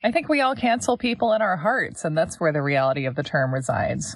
I think we all cancel people in our hearts, and that's where the reality of the term resides.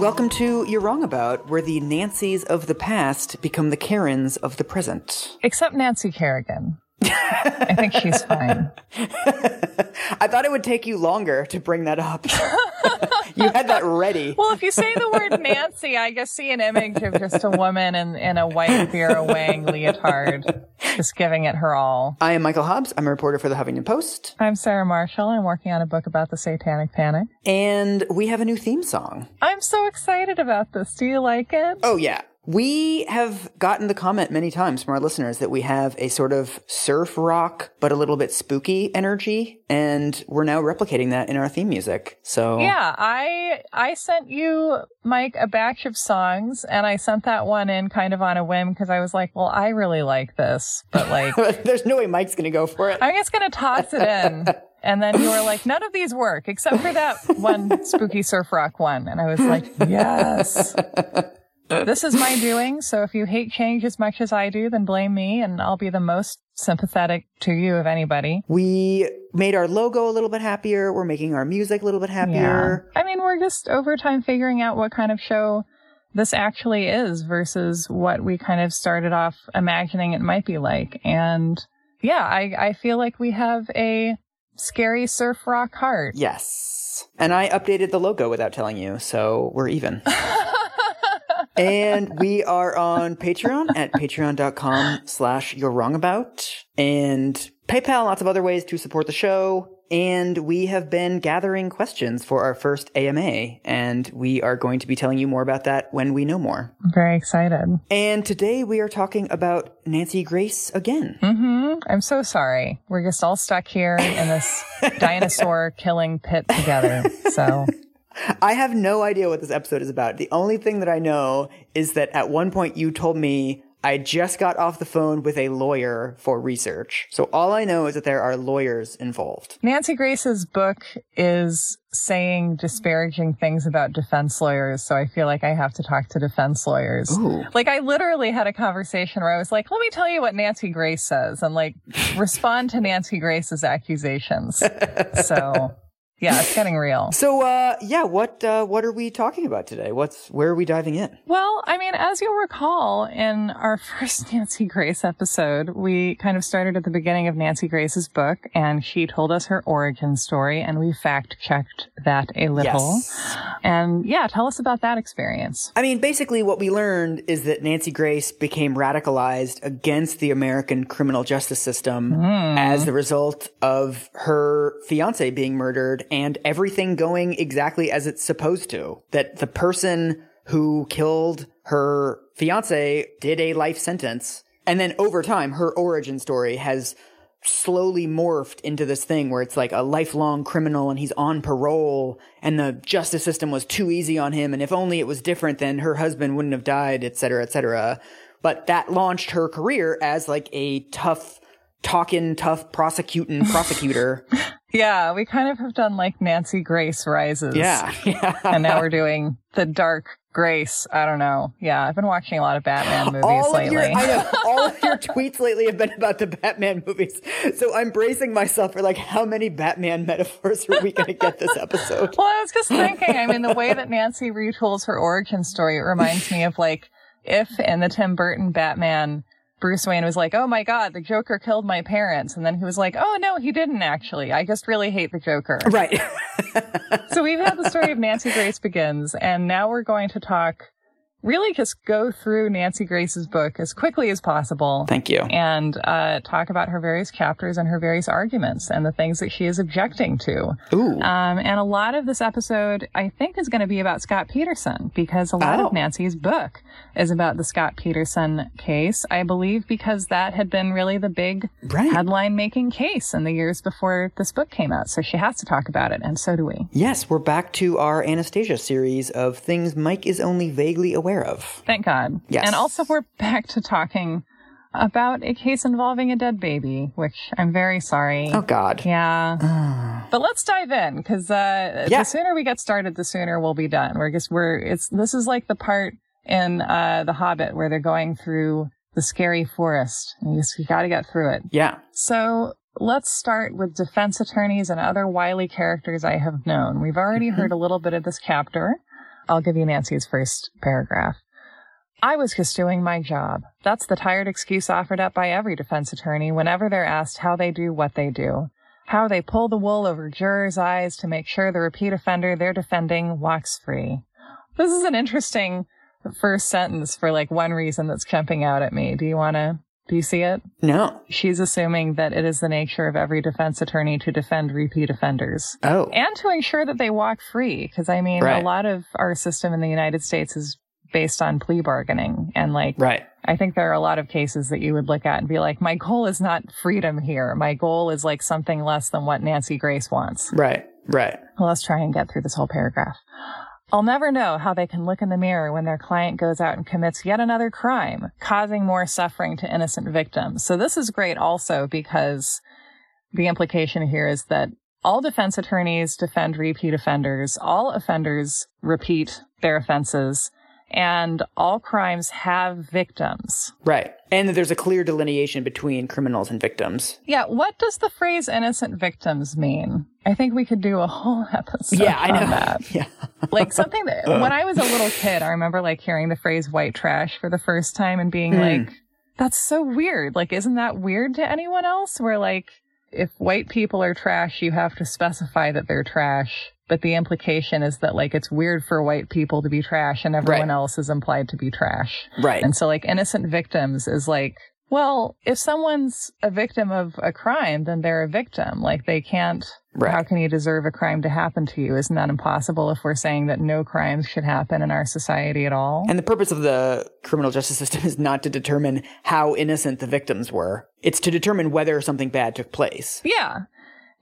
Welcome to You're Wrong About, where the Nancys of the past become the Karens of the present. Except Nancy Kerrigan. I think she's fine. I thought it would take you longer to bring that up. you had that ready. Well, if you say the word Nancy, I just see an image of just a woman in, in a white Vera Wang leotard, just giving it her all. I am Michael Hobbs. I'm a reporter for the Huffington Post. I'm Sarah Marshall. I'm working on a book about the Satanic Panic. And we have a new theme song. I'm so excited about this. Do you like it? Oh, yeah. We have gotten the comment many times from our listeners that we have a sort of surf rock, but a little bit spooky energy. And we're now replicating that in our theme music. So Yeah, I I sent you, Mike, a batch of songs and I sent that one in kind of on a whim because I was like, well, I really like this. But like there's no way Mike's going to go for it. I'm just gonna toss it in. And then you were like, none of these work except for that one spooky surf rock one. And I was like, yes. Uh, this is my doing. So if you hate change as much as I do, then blame me and I'll be the most sympathetic to you of anybody. We made our logo a little bit happier. We're making our music a little bit happier. Yeah. I mean, we're just over time figuring out what kind of show this actually is versus what we kind of started off imagining it might be like. And yeah, I, I feel like we have a scary surf rock heart. Yes. And I updated the logo without telling you, so we're even. and we are on Patreon at patreon.com slash you're wrong about and PayPal, lots of other ways to support the show. And we have been gathering questions for our first AMA, and we are going to be telling you more about that when we know more. I'm very excited. And today we are talking about Nancy Grace again. Mm-hmm. I'm so sorry. We're just all stuck here in this dinosaur killing pit together. So I have no idea what this episode is about. The only thing that I know is that at one point you told me I just got off the phone with a lawyer for research. So all I know is that there are lawyers involved. Nancy Grace's book is saying disparaging things about defense lawyers. So I feel like I have to talk to defense lawyers. Ooh. Like I literally had a conversation where I was like, let me tell you what Nancy Grace says and like respond to Nancy Grace's accusations. so yeah, it's getting real. So, uh, yeah, what, uh, what are we talking about today? What's, where are we diving in? Well, I mean, as you'll recall in our first Nancy Grace episode, we kind of started at the beginning of Nancy Grace's book and she told us her origin story and we fact checked that a little. Yes. And yeah, tell us about that experience. I mean, basically what we learned is that Nancy Grace became radicalized against the American criminal justice system as the result of her fiance being murdered and everything going exactly as it's supposed to. That the person who killed her fiance did a life sentence. And then over time, her origin story has slowly morphed into this thing where it's like a lifelong criminal and he's on parole and the justice system was too easy on him. And if only it was different, then her husband wouldn't have died, et cetera, et cetera. But that launched her career as like a tough, talking, tough prosecuting prosecutor. Yeah, we kind of have done like Nancy Grace rises. yeah. Yeah. and now we're doing the dark Grace. I don't know. Yeah, I've been watching a lot of Batman movies all lately. your, I know, all of your tweets lately have been about the Batman movies. So I'm bracing myself for like, how many Batman metaphors are we going to get this episode? Well, I was just thinking, I mean, the way that Nancy retools her origin story, it reminds me of like if in the Tim Burton Batman, Bruce Wayne was like, oh my God, the Joker killed my parents. And then he was like, oh no, he didn't actually. I just really hate the Joker. Right. so we've had the story of Nancy Grace Begins, and now we're going to talk really just go through Nancy Grace's book as quickly as possible. Thank you. And uh, talk about her various chapters and her various arguments and the things that she is objecting to. Ooh. Um, and a lot of this episode, I think, is going to be about Scott Peterson because a lot Oh. of Nancy's book is about the Scott Peterson case. I believe because that had been really the big Right. headline making case in the years before this book came out. So she has to talk about it, and so do we. Yes, we're back to our Anastasia series of things Mike is only vaguely aware of. Thank God. Yes. And also, we're back to talking about a case involving a dead baby, which I'm very sorry. Oh God. Yeah. but let's dive in because uh, Yeah. the sooner we get started, the sooner we'll be done. We're just we're it's this is like the part in uh, the Hobbit where they're going through the scary forest. And you just you got to get through it. Yeah. So let's start with defense attorneys and other wily characters I have known. We've already Mm-hmm. heard a little bit of this chapter. I'll give you Nancy's first paragraph. I was just doing my job. That's the tired excuse offered up by every defense attorney whenever they're asked how they do what they do. How they pull the wool over jurors' eyes to make sure the repeat offender they're defending walks free. This is an interesting first sentence for like one reason that's jumping out at me. Do you want to, do you see it? No. She's assuming that it is the nature of every defense attorney to defend repeat offenders Oh. and to ensure that they walk free. Because I mean, Right. a lot of our system in the United States is based on plea bargaining. And like, right. I think there are a lot of cases that you would look at and be like, my goal is not freedom here. My goal is like something less than what Nancy Grace wants. Right. Right. Well, let's try and get through this whole paragraph. I'll never know how they can look in the mirror when their client goes out and commits yet another crime, causing more suffering to innocent victims. So this is great also because the implication here is that all defense attorneys defend repeat offenders, all offenders repeat their offenses, and all crimes have victims. Right. And that there's a clear delineation between criminals and victims. Yeah, what does the phrase innocent victims mean? I think we could do a whole episode Yeah, I on know. that. Yeah. like something that when I was a little kid, I remember like hearing the phrase white trash for the first time and being hmm. like, that's so weird. Like, isn't that weird to anyone else? Where like, if white people are trash, you have to specify that they're trash. But the implication is that like it's weird for white people to be trash and everyone Right. else is implied to be trash. Right. And so like innocent victims is like, well, if someone's a victim of a crime, then they're a victim. Like they can't, Right. how can you deserve a crime to happen to you? Isn't that impossible if we're saying that no crimes should happen in our society at all? And the purpose of the criminal justice system is not to determine how innocent the victims were. It's to determine whether something bad took place. Yeah.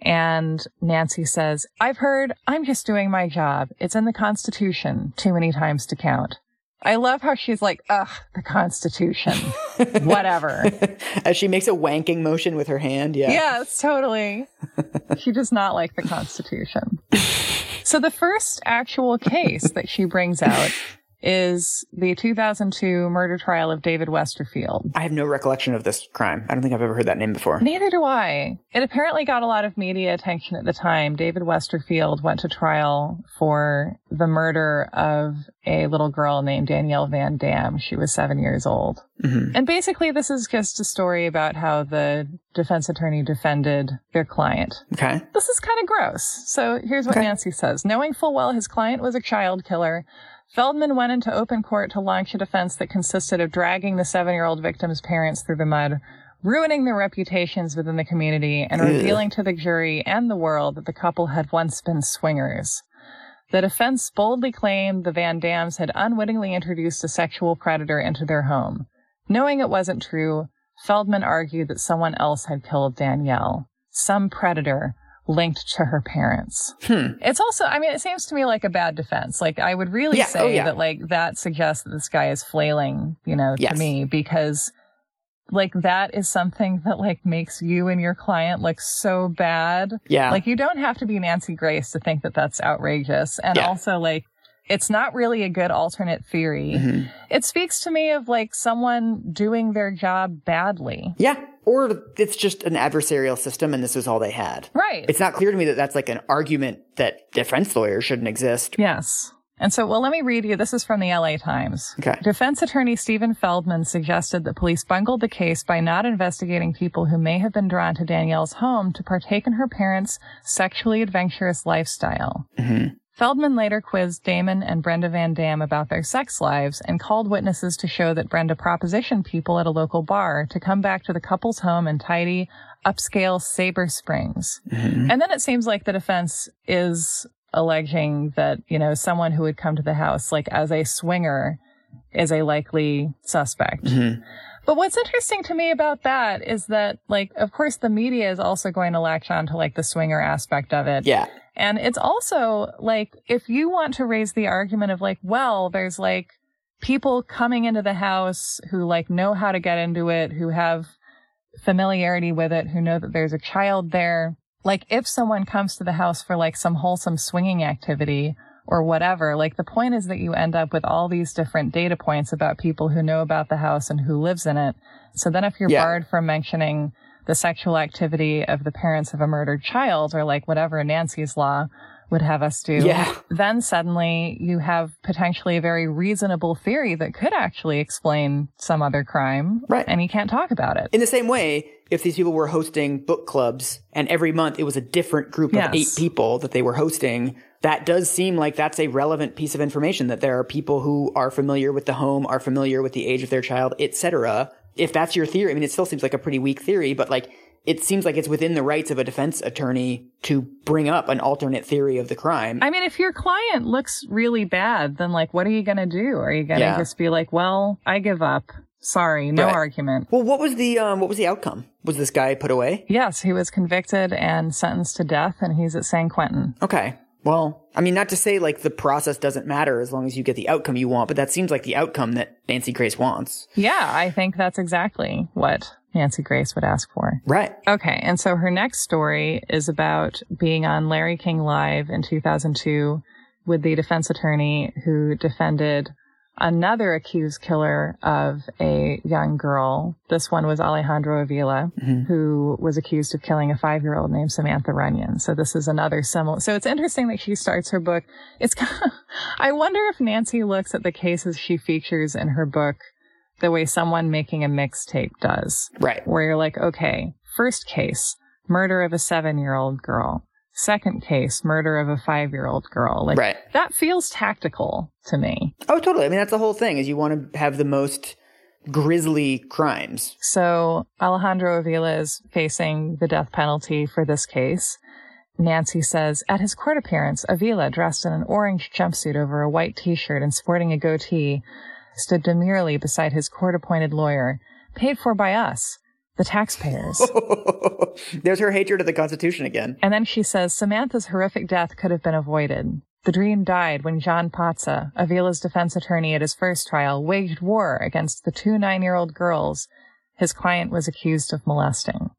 And Nancy says, I've heard I'm just doing my job. It's in the Constitution too many times to count. I love how she's like, ugh, the Constitution. Whatever. As she makes a wanking motion with her hand. Yeah. Yes, totally. she does not like the Constitution. So the first actual case that she brings out is the 2002 murder trial of David Westerfield. I have no recollection of this crime. I don't think I've ever heard that name before. Neither do I. It apparently got a lot of media attention at the time. David Westerfield went to trial for the murder of a little girl named Danielle Van Dam. She was seven years old. Mhm. And basically, this is just a story about how the defense attorney defended their client. Okay. This is kind of gross. So here's what Okay. Nancy says. Knowing full well his client was a child killer, Feldman went into open court to launch a defense that consisted of dragging the seven year old victim's parents through the mud, ruining their reputations within the community, and revealing to the jury and the world that the couple had once been swingers. The defense boldly claimed the Van Dams had unwittingly introduced a sexual predator into their home. Knowing it wasn't true, Feldman argued that someone else had killed Danielle. Some predator linked to her parents. Hmm. It's also, I mean, it seems to me like a bad defense. Like, I would really Yeah, say oh, yeah. that, like, that suggests that this guy is flailing, you know, Yes. to me because, like, that is something that, like, makes you and your client look so bad. Yeah. Like, you don't have to be Nancy Grace to think that that's outrageous. And Yeah. also, like, it's not really a good alternate theory. Mhm. It speaks to me of, like, someone doing their job badly. Yeah. Or it's just an adversarial system and this was all they had. Right. It's not clear to me that that's like an argument that defense lawyers shouldn't exist. Yes. And so, well, let me read you. This is from the LA Times. Okay. Defense attorney Stephen Feldman suggested that police bungled the case by not investigating people who may have been drawn to Danielle's home to partake in her parents' sexually adventurous lifestyle. Mhm. Feldman later quizzed Damon and Brenda Van Dam about their sex lives and called witnesses to show that Brenda propositioned people at a local bar to come back to the couple's home in tidy, upscale Sabre Springs. Mhm. And then it seems like the defense is alleging that, you know, someone who would come to the house, like as a swinger, is a likely suspect. Mhm. But what's interesting to me about that is that, like, of course, the media is also going to latch on to, like, the swinger aspect of it. Yeah. And it's also, like, if you want to raise the argument of, like, well, there's, like, people coming into the house who like know how to get into it, who have familiarity with it, who know that there's a child there. Like if someone comes to the house for like some wholesome swinging activity or whatever, like the point is that you end up with all these different data points about people who know about the house and who lives in it. So then if you're Yeah. barred from mentioning the sexual activity of the parents of a murdered child or like whatever Nancy's law would have us do, Yeah. then suddenly you have potentially a very reasonable theory that could actually explain some other crime. Right. And you can't talk about it. In the same way, if these people were hosting book clubs and every month it was a different group of Yes. eight people that they were hosting, that does seem like that's a relevant piece of information that there are people who are familiar with the home, are familiar with the age of their child, etc. If that's your theory, I mean, it still seems like a pretty weak theory, but like, it seems like it's within the rights of a defense attorney to bring up an alternate theory of the crime. I mean, if your client looks really bad, then like, what are you going to do? Are you going to Yeah. just be like, well, I give up. Sorry, no Right. argument. well, what was the um, what was the outcome? Was this guy put away? Yes, he was convicted and sentenced to death, and he's at San Quentin. Okay. Well, I mean, not to say like the process doesn't matter as long as you get the outcome you want, but that seems like the outcome that Nancy Grace wants. Yeah, I think that's exactly what Nancy Grace would ask for. Right. Okay, and so her next story is about being on Larry King Live in 2002 with the defense attorney who defended another accused killer of a young girl. This one was Alejandro Avila, mm-hmm. who was accused of killing a five-year-old named Samantha Runnion. So this is another similar. So it's interesting that she starts her book. It's kind of, I wonder if Nancy looks at the cases she features in her book the way someone making a mixtape does Right. where you're like, okay, first case, murder of a seven year old girl. Second case, murder of a five year old girl. Like, Right. that feels tactical to me. Oh, totally. I mean, that's the whole thing is you want to have the most grisly crimes. So Alejandro Avila is facing the death penalty for this case. Nancy says, at his court appearance, Avila, dressed in an orange jumpsuit over a white t-shirt and sporting a goatee, stood demurely beside his court-appointed lawyer, paid for by us, the taxpayers. There's her hatred of the Constitution again. And then she says Samantha's horrific death could have been avoided. The dream died when John Patza, Avila's defense attorney at his first trial, waged war against the two nine-year-old girls his client was accused of molesting.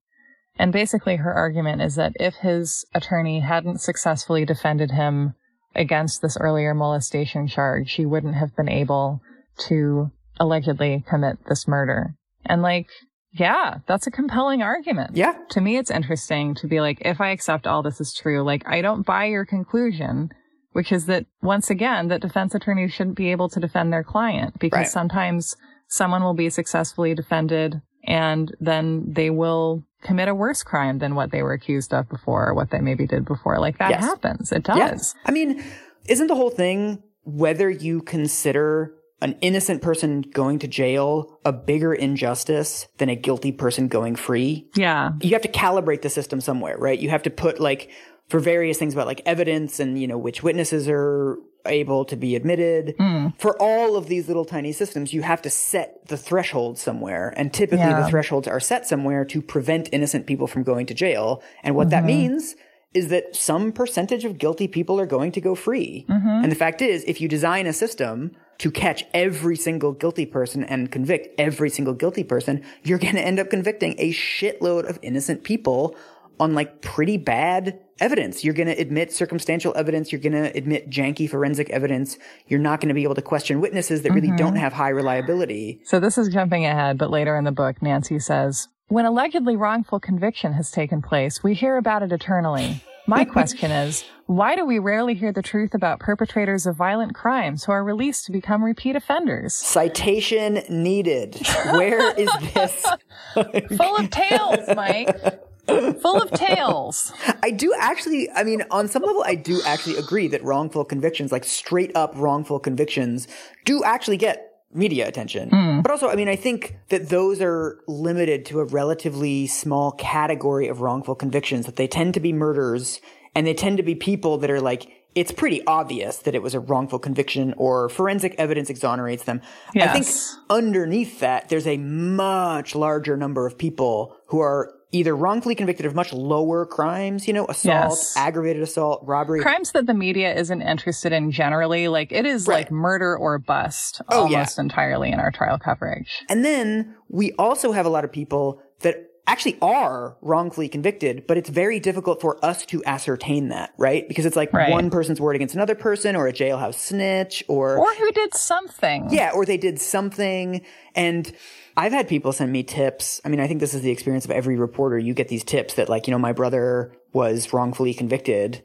And basically her argument is that if his attorney hadn't successfully defended him against this earlier molestation charge, she wouldn't have been able to allegedly commit this murder. And like, yeah, that's a compelling argument Yeah. to me, it's interesting to be like, if I accept all this is true, like, I don't buy your conclusion, which is that once again, that defense attorneys shouldn't be able to defend their client because Right. sometimes someone will be successfully defended and then they will commit a worse crime than what they were accused of before or what they maybe did before. Like that Yes. happens. It Yeah. does. I mean, isn't the whole thing whether you consider an innocent person going to jail a bigger injustice than a guilty person going free? Yeah. you have to calibrate the system somewhere, right? You have to put like for various things about like evidence and you know which witnesses are able to be admitted. Hmm. For all of these little tiny systems, you have to set the threshold somewhere. And typically Yeah. the thresholds are set somewhere to prevent innocent people from going to jail. And what that mm-hmm. means is that some percentage of guilty people are going to go free. Mm-hmm. And the fact is, if you design a system to catch every single guilty person and convict every single guilty person, you're going to end up convicting a shitload of innocent people on like pretty bad evidence. You're going to admit circumstantial evidence. You're going to admit janky forensic evidence. You're not going to be able to question witnesses that really don't mm-hmm. have high reliability. So this is jumping ahead, but later in the book, Nancy says, when allegedly wrongful conviction has taken place, we hear about it eternally. My question is, why do we rarely hear the truth about perpetrators of violent crimes who are released to become repeat offenders? Citation needed. Where is this? Full of tales, Mike. Full of tales. I do actually, I mean, on some level, I do actually agree that wrongful convictions, like straight up wrongful convictions, do actually get media attention. Hmm. But also, I mean, I think that those are limited to a relatively small category of wrongful convictions, that they tend to be murders and they tend to be people that are like, it's pretty obvious that it was a wrongful conviction or forensic evidence exonerates them. I think underneath that, there's a much larger number of people who are either wrongfully convicted of much lower crimes, you know, assault, Yes. aggravated assault, robbery. Crimes that the media isn't interested in generally, like it is Right. like murder or bust Oh, yeah. almost entirely in our trial coverage. And then we also have a lot of people that actually are wrongfully convicted, but it's very difficult for us to ascertain that, right? Because it's like Right. one person's word against another person or a jailhouse snitch or, Or who did something. yeah, or they did something. And I've had people send me tips. I mean, I think this is the experience of every reporter. You get these tips that like, you know, my brother was wrongfully convicted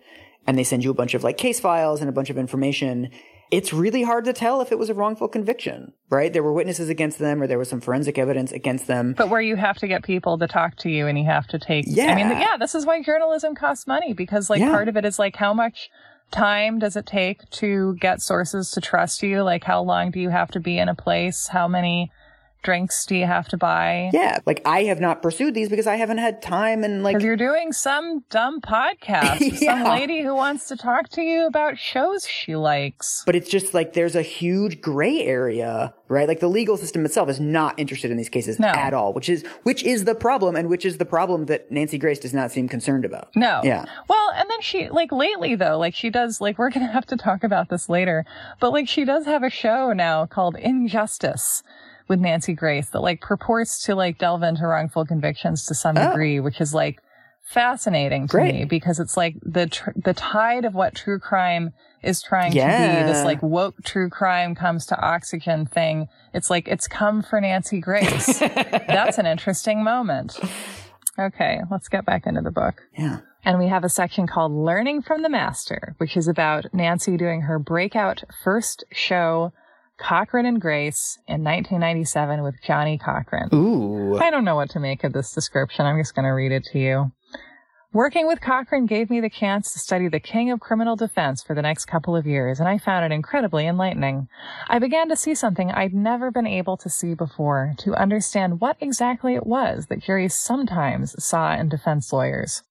and they send you a bunch of like case files and a bunch of information. It's really hard to tell if it was a wrongful conviction, right? There were witnesses against them or there was some forensic evidence against them. But where you have to get people to talk to you and you have to take, yeah. I mean, Yeah. this is why journalism costs money because like Yeah. part of it is like how much time does it take to get sources to trust you? Like how long do you have to be in a place? How many drinks do you have to buy? Yeah, like I have not pursued these because I haven't had time and like you're doing some dumb podcast with Yeah. some lady who wants to talk to you about shows she likes. but it's just like there's a huge gray area, right? Like the legal system itself is not interested in these cases No. at all, which is which is the problem and which is the problem that Nancy Grace does not seem concerned about. No. Yeah. Well, and then she, like, lately though, like, she does, like, we're gonna have to talk about this later, but like, she does have a show now called Injustice with Nancy Grace that, like, purports to, like, delve into wrongful convictions to some Oh. degree, which is, like, fascinating to Great. me because it's like the tr- the tide of what true crime is trying to be this like woke true crime comes to oxygen thing it's like it's come for Nancy Grace that's an interesting moment okay let's get back into the book Yeah. and we have a section called Learning from the Master, which is about Nancy doing her breakout first show, Cochran and Grace, in 1997 with Johnny Cochran. Ooh. I don't know what to make of this description. I'm just going to read it to you. Working with Cochran gave me the chance to study the king of criminal defense for the next couple of years, and I found it incredibly enlightening. I began to see something I'd never been able to see before, to understand what exactly it was that juries sometimes saw in defense lawyers.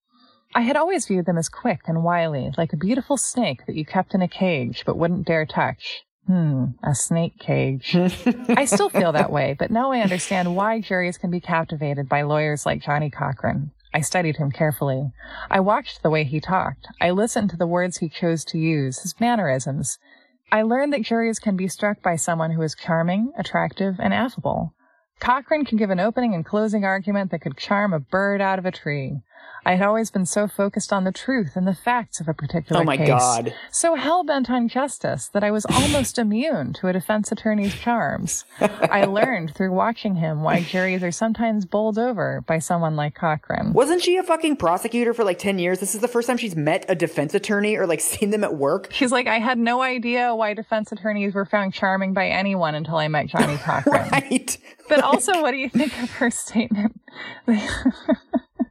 I had always viewed them as quick and wily, like a beautiful snake that you kept in a cage but wouldn't dare touch. Hmm, a snake cage. I still feel that way, but now I understand why juries can be captivated by lawyers like Johnny Cochran. I studied him carefully. I watched the way he talked. I listened to the words he chose to use, his mannerisms. I learned that juries can be struck by someone who is charming, attractive, and affable. Cochran can give an opening and closing argument that could charm a bird out of a tree. I had always been so focused on the truth and the facts of a particular Oh my case, God. so hell-bent on justice that I was almost immune to a defense attorney's charms. I learned through watching him why juries are sometimes bowled over by someone like Cochran. Wasn't she a fucking prosecutor for like 10 years? This is the first time she's met a defense attorney or like seen them at work. She's like, I had no idea why defense attorneys were found charming by anyone until I met Johnny Cochran. Right? But also, what do you think of her statement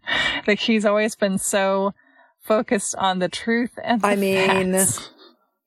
that she's always been so focused on the truth and the I mean, facts?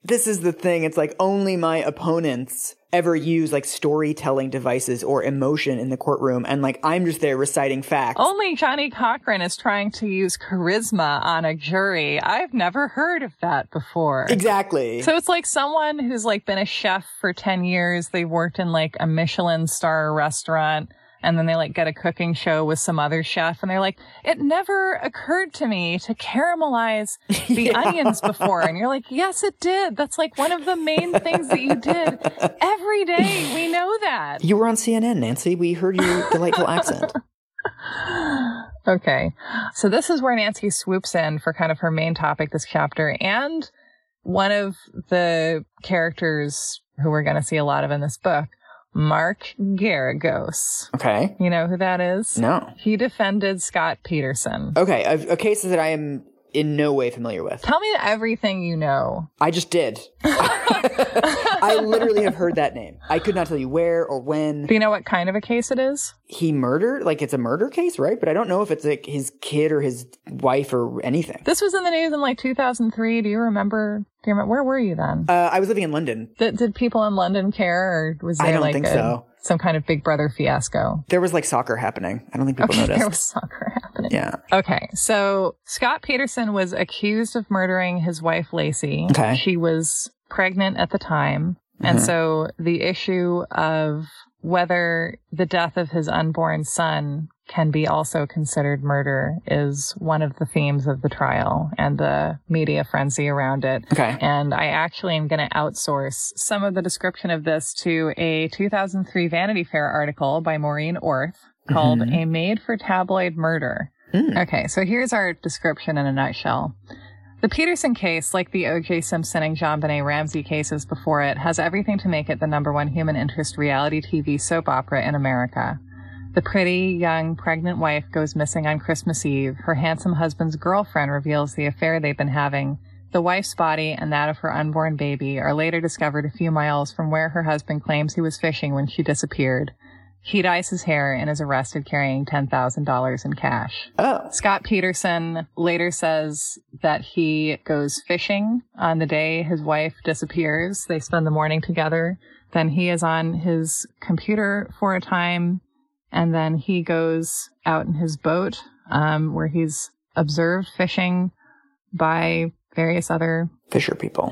this is the thing. It's like only my opponents ever use like storytelling devices or emotion in the courtroom. And like I'm just there reciting facts. only Johnny Cochran is trying to use charisma on a jury. I've never heard of that before. Exactly. So it's like someone who's like been a chef for 10 years. They've worked in like a Michelin star restaurant and then they like get a cooking show with some other chef and they're like, it never occurred to me to caramelize the onions before. And you're like, yes, it did. That's like one of the main things that you did every day. We know that. you were on CNN, Nancy. We heard your delightful accent. Okay. So this is where Nancy swoops in for kind of her main topic this chapter and one of the characters who we're going to see a lot of in this book, Mark Geragos. Okay. You know who that is? No. He defended Scott Peterson. Okay. A, a case that I am in no way familiar with. Tell me everything you know. I just did. I literally have heard that name. I could not tell you where or when. Do you know what kind of a case it is? He murdered, like it's a murder case, right? But I don't know if it's like his kid or his wife or anything. This was in the news in like 2003. Do you remember? Do you remember? Where were you then? Uh, I was living in London. Did, did people in London care or was I there don't like think a, so. Some kind of big brother fiasco? There was like soccer happening. I don't think people Okay, noticed. there was soccer happening. Yeah. Okay, so Scott Peterson was accused of murdering his wife Laci. Okay. She was pregnant at the time. And Mhm. so the issue of whether the death of his unborn son can be also considered murder is one of the themes of the trial and the media frenzy around it. Okay. And I actually am going to outsource some of the description of this to a 2003 Vanity Fair article by Maureen Orth called mm-hmm. A Made for Tabloid Murder. Mm. Okay, so here's our description in a nutshell. The Peterson case, like the O.J. Simpson and JonBenét Ramsey cases before it, has everything to make it the number one human interest reality TV soap opera in America. The pretty, young, pregnant wife goes missing on Christmas Eve. Her handsome husband's girlfriend reveals the affair they've been having. The wife's body and that of her unborn baby are later discovered a few miles from where her husband claims he was fishing when she disappeared. He dyes his hair and is arrested carrying $10,000 in cash. Oh. Scott Peterson later says that he goes fishing on the day his wife disappears. They spend the morning together. Then he is on his computer for a time, and then he goes out in his boat, um, where he's observed fishing by various other Fisher people.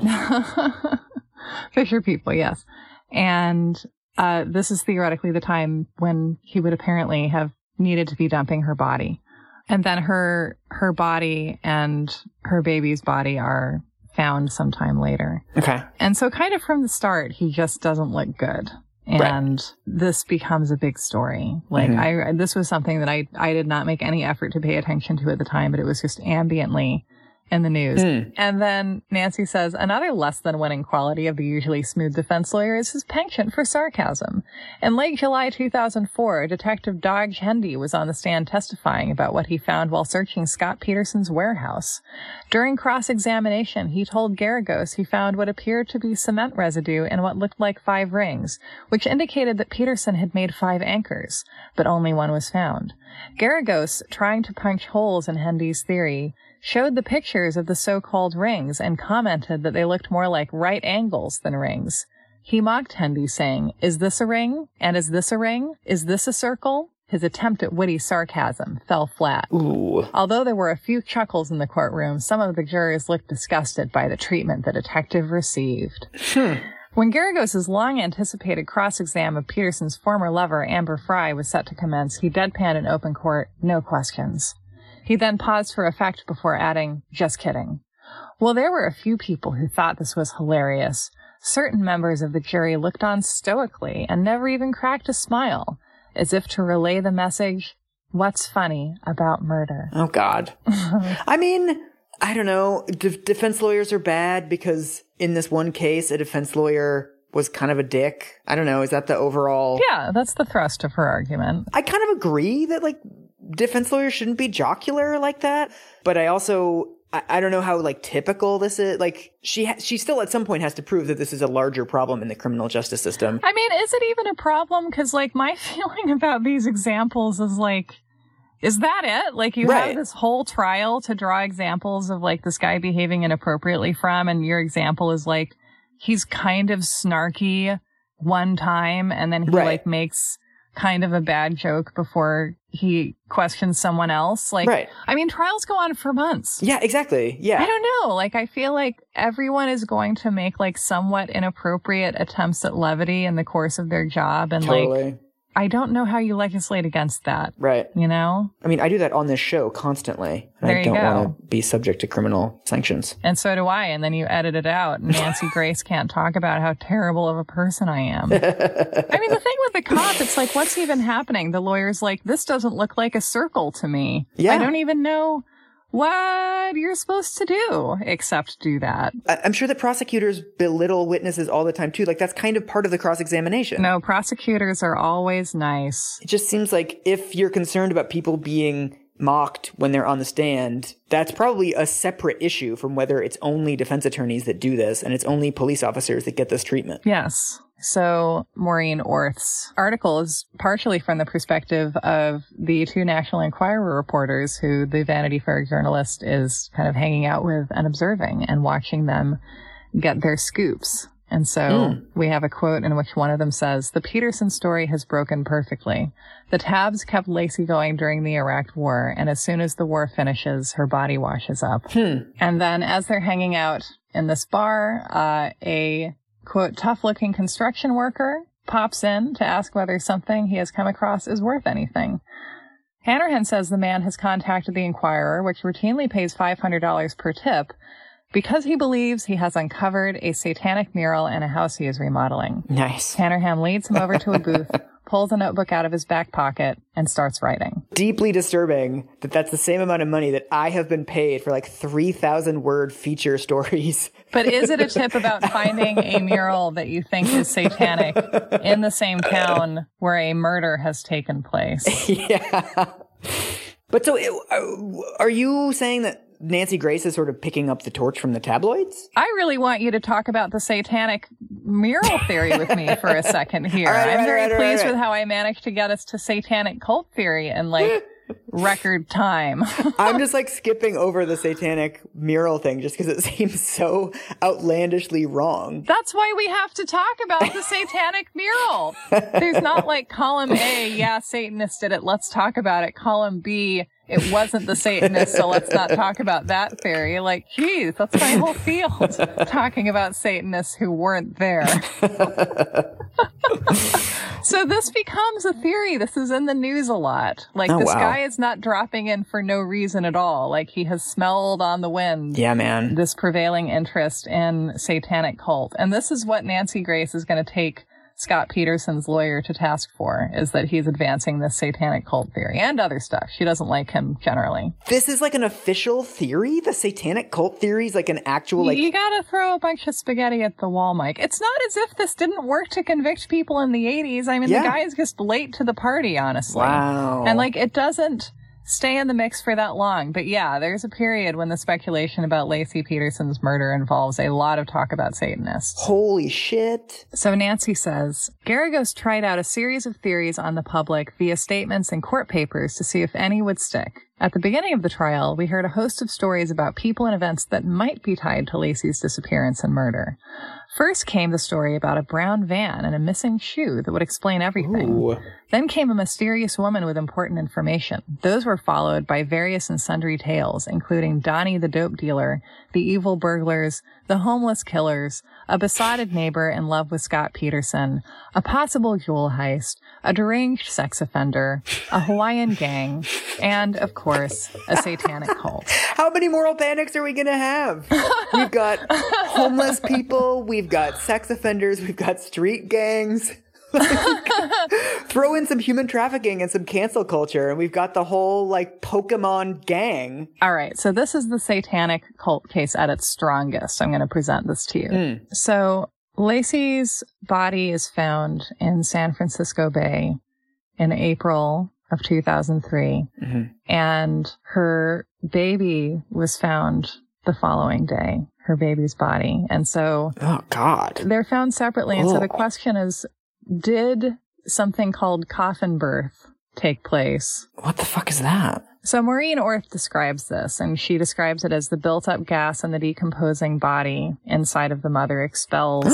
fisher people, yes. And uh, this is theoretically the time when he would apparently have needed to be dumping her body. And then her her body and her baby's body are found sometime later. Okay. And so kind of from the start, he just doesn't look good. And this becomes a big story. Like I, this was something that I, I did not make any effort to pay attention to at the time, but it was just ambiently in the news. Hmm. And then Nancy says another less than winning quality of the usually smooth defense lawyer is his penchant for sarcasm. In late July 2004, Detective Dodge Hendee was on the stand testifying about what he found while searching Scott Peterson's warehouse. During cross-examination, he told Geragos he found what appeared to be cement residue in what looked like five rings, which indicated that Peterson had made five anchors, but only one was found. Geragos, trying to punch holes in Hendee's theory, showed the pictures of the so-called rings and commented that they looked more like right angles than rings. He mocked Hendee, saying, Is this a ring? And is this a ring? Is this a circle? His attempt at witty sarcasm fell flat. Ooh. Although there were a few chuckles in the courtroom, some of the jurors looked disgusted by the treatment the detective received. Hmm. When Geragos' long anticipated cross exam of Peterson's former lover, Amber Frey, was set to commence, he deadpanned in open court, no questions. He then paused for effect before adding, just kidding. Well, there were a few people who thought this was hilarious. Certain members of the jury looked on stoically and never even cracked a smile, as if to relay the message, what's funny about murder? Oh God. I mean, I don't know. De- defense lawyers are bad because in this one case, a defense lawyer was kind of a dick. I don't know. Is that the overall? Yeah, that's the thrust of her argument. I kind of agree that like defense lawyers shouldn't be jocular like that. But I also, I, I don't know how like typical this is. Like she, ha- she still at some point has to prove that this is a larger problem in the criminal justice system. I mean, is it even a problem? Because, like, my feeling about these examples is like, is that it? Like, you Right. have this whole trial to draw examples of like this guy behaving inappropriately from, and your example is like, he's kind of snarky one time, and then he Right. like makes kind of a bad joke before he questions someone else. Like, Right. I mean, trials go on for months. Yeah, exactly. Yeah. I don't know. Like, I feel like everyone is going to make like somewhat inappropriate attempts at levity in the course of their job. And like, totally. I don't know how you legislate against that, right. you know? I mean, I do that on this show constantly. and There I don't want to be subject to criminal sanctions. And so do I. And then you edit it out. And Nancy Grace can't talk about how terrible of a person I am. I mean, the thing with the cop, it's like, what's even happening? The lawyer's like, this doesn't look like a circle to me. Yeah. I don't even know what you're supposed to do except do that. I'm sure that prosecutors belittle witnesses all the time too. Like that's kind of part of the cross examination. No, prosecutors are always nice. It just seems like if you're concerned about people being mocked when they're on the stand, that's probably a separate issue from whether it's only defense attorneys that do this and it's only police officers that get this treatment. Yes. So Maureen Orth's article is partially from the perspective of the two National Enquirer reporters who the Vanity Fair journalist is kind of hanging out with and observing and watching them get their scoops. And so we have a quote in which one of them says, the Peterson story has broken perfectly. The tabs kept Laci going during the Iraq war, and as soon as the war finishes, her body washes up. And then as they're hanging out in this bar, uh, a quote, tough looking construction worker pops in to ask whether something he has come across is worth anything. Hanrahan says the man has contacted the Enquirer, which routinely pays $500 per tip, because he believes he has uncovered a satanic mural in a house he is remodeling. Nice. Hanrahan leads him over to a booth, pulls a notebook out of his back pocket, and starts writing. Deeply disturbing that that's the same amount of money that I have been paid for like 3,000 word feature stories. But is it a tip about finding a mural that you think is satanic in the same town where a murder has taken place? yeah. But so uh, are you saying that Nancy Grace is sort of picking up the torch from the tabloids? I really want you to talk about the satanic mural theory with me for a second here. right, I'm right, very right, pleased with how I managed to get us to satanic cult theory in like record time. I'm just like skipping over the satanic mural thing just because it seems so outlandishly wrong. That's why we have to talk about the satanic mural. There's not like column A, yeah, Satanists did it. Let's talk about it. Column B, it wasn't the Satanists, so let's not talk about that theory. Like, geez, that's my whole field. talking about Satanists who weren't there. so this becomes a theory. This is in the news a lot. Like, Oh, this wow. guy is not dropping in for no reason at all. Like, he has smelled on the wind Yeah, man. this prevailing interest in satanic cult. And this is what Nancy Grace is going to take Scott Peterson's lawyer to task for, is that he's advancing this satanic cult theory and other stuff. She doesn't like him generally. This is like an official theory? The satanic cult theory is like an actual like you gotta throw a bunch of spaghetti at the wall, Mike. It's not as if this didn't work to convict people in the 80s. I mean, Yeah. the guy is just late to the party, honestly. Wow. And like, it doesn't stay in the mix for that long. But yeah, there's a period when the speculation about Laci Peterson's murder involves a lot of talk about Satanists. Holy shit. So Nancy says, Geragos tried out a series of theories on the public via statements and court papers to see if any would stick. At the beginning of the trial, we heard a host of stories about people and events that might be tied to Laci's disappearance and murder. First came the story about a brown van and a missing shoe that would explain everything. Ooh. Then came a mysterious woman with important information. Those were followed by various and sundry tales, including Donnie the dope dealer, the evil burglars, the homeless killers, a besotted neighbor in love with Scott Peterson, a possible jewel heist, a deranged sex offender, a Hawaiian gang, and, of course, a satanic cult. How many moral panics are we going to have? We've got homeless people, we've got sex offenders, we've got street gangs. Throw in some human trafficking and some cancel culture, and we've got the whole like Pokemon gang. All right. So this is the satanic cult case at its strongest. I'm going to present this to you. Hmm. So Laci's body is found in San Francisco Bay in April of 2003 mm-hmm. and her baby was found the following day, her baby's body. And so Oh God. they're found separately. And so the question is, did something called coffin birth take place What the fuck is that? so Maureen Orth describes this, and she describes it as the built-up gas in the decomposing body inside of the mother expels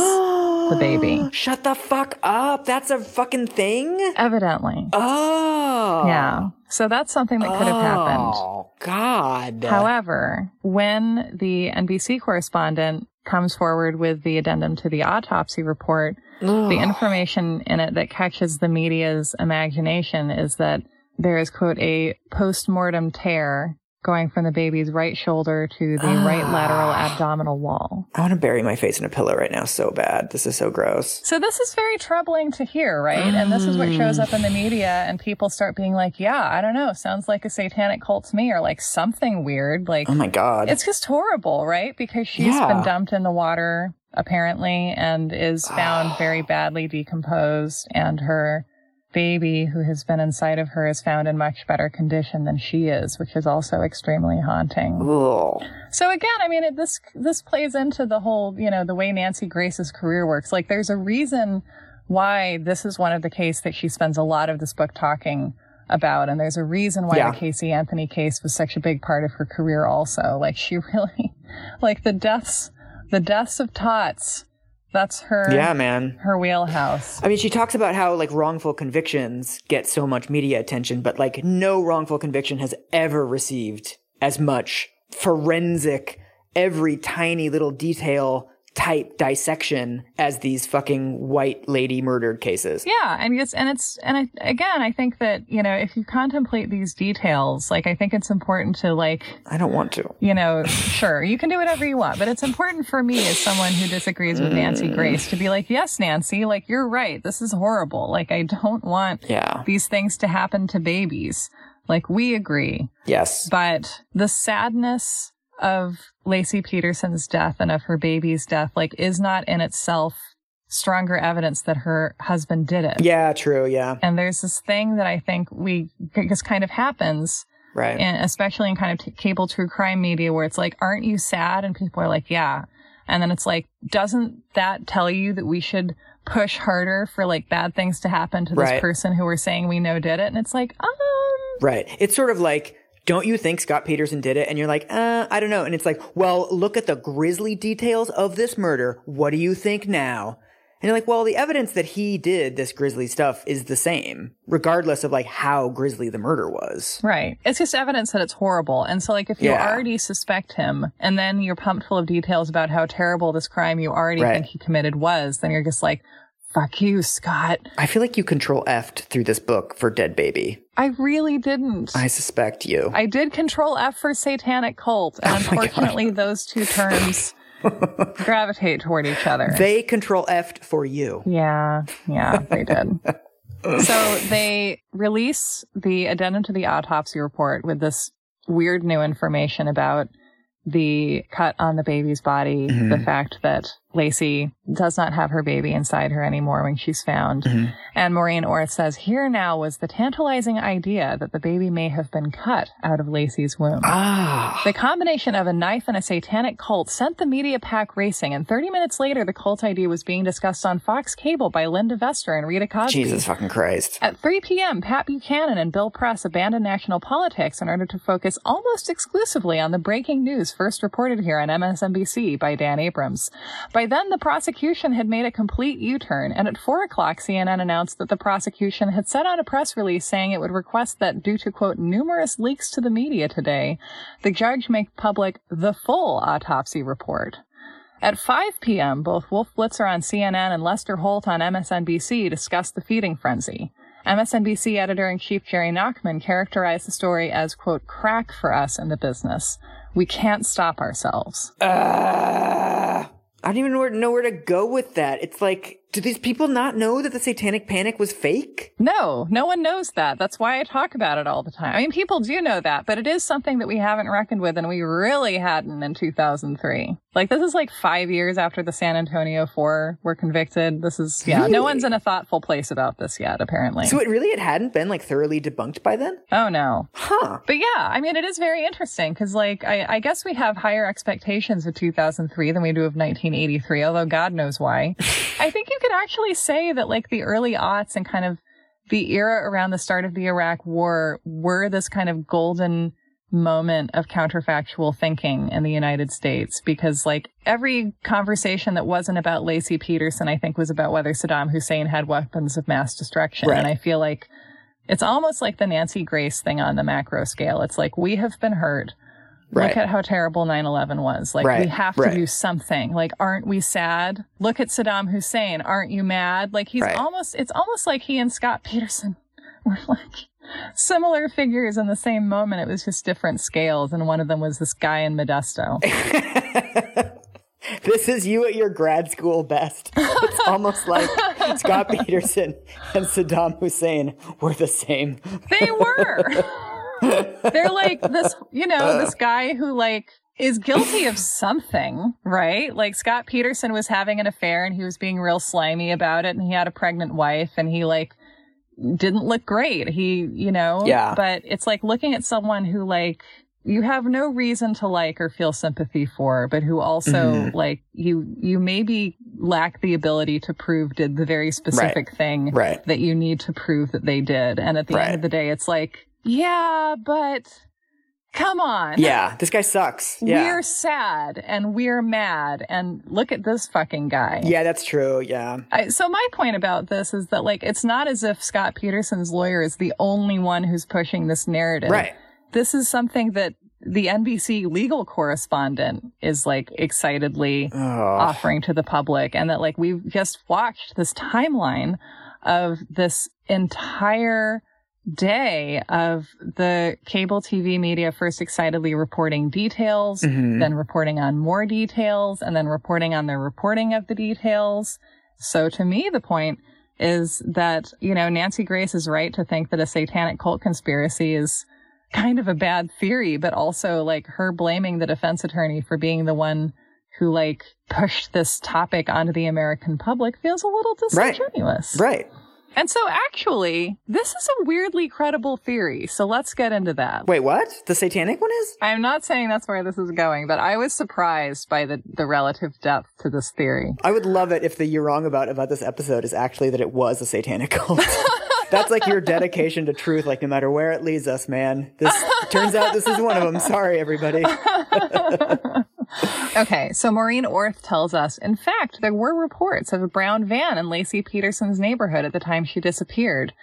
the baby. Shut the fuck up. That's a fucking thing? Evidently. Oh. Yeah. So that's something that could have oh, happened. Oh, God. However, when the NBC correspondent comes forward with the addendum to the autopsy report, the information in it that catches the media's imagination is that there is, quote, a post-mortem tear going from the baby's right shoulder to the ah. right lateral abdominal wall. I want to bury my face in a pillow right now so bad. This is so gross. So this is very troubling to hear, right? And this is what shows up in the media and people start being like, yeah, I don't know, sounds like a satanic cult to me or like something weird. Like Oh my God. it's just horrible, right? Because she's Yeah. been dumped in the water apparently and is found ah. very badly decomposed and her baby who has been inside of her is found in much better condition than she is, which is also extremely haunting. Ugh. So again, I mean, it, this this plays into the whole, you know, the way Nancy Grace's career works. Like, there's a reason why this is one of the case that she spends a lot of this book talking about, and there's a reason why Yeah. the Casey Anthony case was such a big part of her career. Also, like she really, like the deaths, the deaths of Tots. That's her, Yeah, man. her wheelhouse. I mean, she talks about how like wrongful convictions get so much media attention, but like no wrongful conviction has ever received as much forensic, every tiny little detail type dissection as these fucking white lady murdered cases. Yeah, and it's and it's and I, again, I think that you know if you contemplate these details, like I think it's important to like I don't want to. you know, sure, you can do whatever you want, but it's important for me as someone who disagrees with Nancy Mm. Grace to be like, yes, Nancy, like you're right, this is horrible. Like I don't want Yeah. these things to happen to babies. Like we agree. Yes. But the sadness of Laci Peterson's death and of her baby's death, like, is not in itself stronger evidence that her husband did it. Yeah, true. Yeah. And there's this thing that I think we, just kind of happens, Right. and especially in kind of t- cable true crime media where it's like, aren't you sad? And people are like, yeah. And then it's like, doesn't that tell you that we should push harder for like bad things to happen to this Right. person who we're saying we know did it? And it's like, um, Right. It's sort of like, don't you think Scott Peterson did it? And you're like, uh, I don't know. And it's like, well, look at the grisly details of this murder. What do you think now? And you're like, well, the evidence that he did this grisly stuff is the same, regardless of like how grisly the murder was. Right. It's just evidence that it's horrible. And so, like, if you Yeah. already suspect him and then you're pumped full of details about how terrible this crime you already Right. think he committed was, then you're just like, fuck you, Scott. I feel like you control F'd through this book for Dead Baby. I really didn't. I suspect you. I did control F for satanic cult. And Oh my God. unfortunately, those two terms gravitate toward each other. they control F'd for you. Yeah, yeah, they did. so they release the addendum to the autopsy report with this weird new information about the cut on the baby's body, the mm-hmm. fact that Laci does not have her baby inside her anymore when she's found. And Maureen Orth says, here now was the tantalizing idea that the baby may have been cut out of Laci's womb. Ah. The combination of a knife and a satanic cult sent the media pack racing, and 30 minutes later, the cult idea was being discussed on Fox Cable by Linda Vester and Rita Cosby. Jesus fucking Christ. At 3 p.m., Pat Buchanan and Bill Press abandoned national politics in order to focus almost exclusively on the breaking news first reported here on MSNBC by Dan Abrams. By then, the prosecution had made a complete U-turn, and at 4 o'clock, CNN announced that the prosecution had sent out a press release saying it would request that due to, quote, numerous leaks to the media today, the judge make public the full autopsy report. At 5 p.m., both Wolf Blitzer on CNN and Lester Holt on MSNBC discussed the feeding frenzy. MSNBC editor-in-chief Jerry Nachman characterized the story as, quote, crack for us in the business. We can't stop ourselves. Uh, I don't even know where, to go with that. It's like, do these people not know that the satanic panic was fake? No, no one knows that. That's why I talk about it all the time. I mean, people do know that, but it is something that we haven't reckoned with and we really hadn't in 2003. Like, this is like five years after the San Antonio Four were convicted. This is, yeah, Really? no one's in a thoughtful place about this yet, apparently. So it really it hadn't been like thoroughly debunked by then? oh no. Huh. But yeah, I mean, it is very interesting because, like, I, I guess we have higher expectations of 2003 than we do of 1983, although God knows why. I think you actually say that, like, the early aughts and kind of the era around the start of the Iraq War were this kind of golden moment of counterfactual thinking in the United States because, like, every conversation that wasn't about Laci Peterson, I think, was about whether Saddam Hussein had weapons of mass destruction. Right. And I feel like it's almost like the Nancy Grace thing on the macro scale. It's like, we have been hurt. Right. Look at how terrible 9-11 was. Like, we have to right. do something. Like, aren't we sad? Look at Saddam Hussein. Aren't you mad? Like, he's Right. almost, it's almost like he and Scott Peterson were like similar figures in the same moment. It was just different scales. And one of them was this guy in Modesto. This is you at your grad school best. It's almost like Scott Peterson and Saddam Hussein were the same. They were. They're like this, you know, this guy who like is guilty of something, right? Like Scott Peterson was having an affair and he was being real slimy about it and he had a pregnant wife and he like didn't look great. He, you know, Yeah. but it's like looking at someone who like you have no reason to like or feel sympathy for, but who also Mhm. like you, you maybe lack the ability to prove did the very specific thing Right. that you need to prove that they did. And at the Right. end of the day, it's like, yeah, but come on. Yeah, this guy sucks. Yeah. We're sad and we're mad and look at this fucking guy. yeah, that's true. Yeah. I, so my point about this is that like, it's not as if Scott Peterson's lawyer is the only one who's pushing this narrative. Right. This is something that the NBC legal correspondent is like excitedly offering to the public and that like we've just watched this timeline of this entire day of the cable TV media first excitedly reporting details, mm-hmm. then reporting on more details, and then reporting on their reporting of the details. So to me, the point is that, you know, Nancy Grace is right to think that a satanic cult conspiracy is kind of a bad theory, but also like her blaming the defense attorney for being the one who like pushed this topic onto the American public feels a little Right. disingenuous. Right. And so actually, this is a weirdly credible theory. So let's get into that. Wait, what? The satanic one is? I'm not saying that's where this is going, but I was surprised by the, the relative depth to this theory. I would love it if the you're wrong about about this episode is actually that it was a satanic cult. That's like your dedication to truth. Like no matter where it leads us, man. This turns out this is one of them. Sorry, everybody. Okay, so Maureen Orth tells us, in fact, there were reports of a brown van in Laci Peterson's neighborhood at the time she disappeared.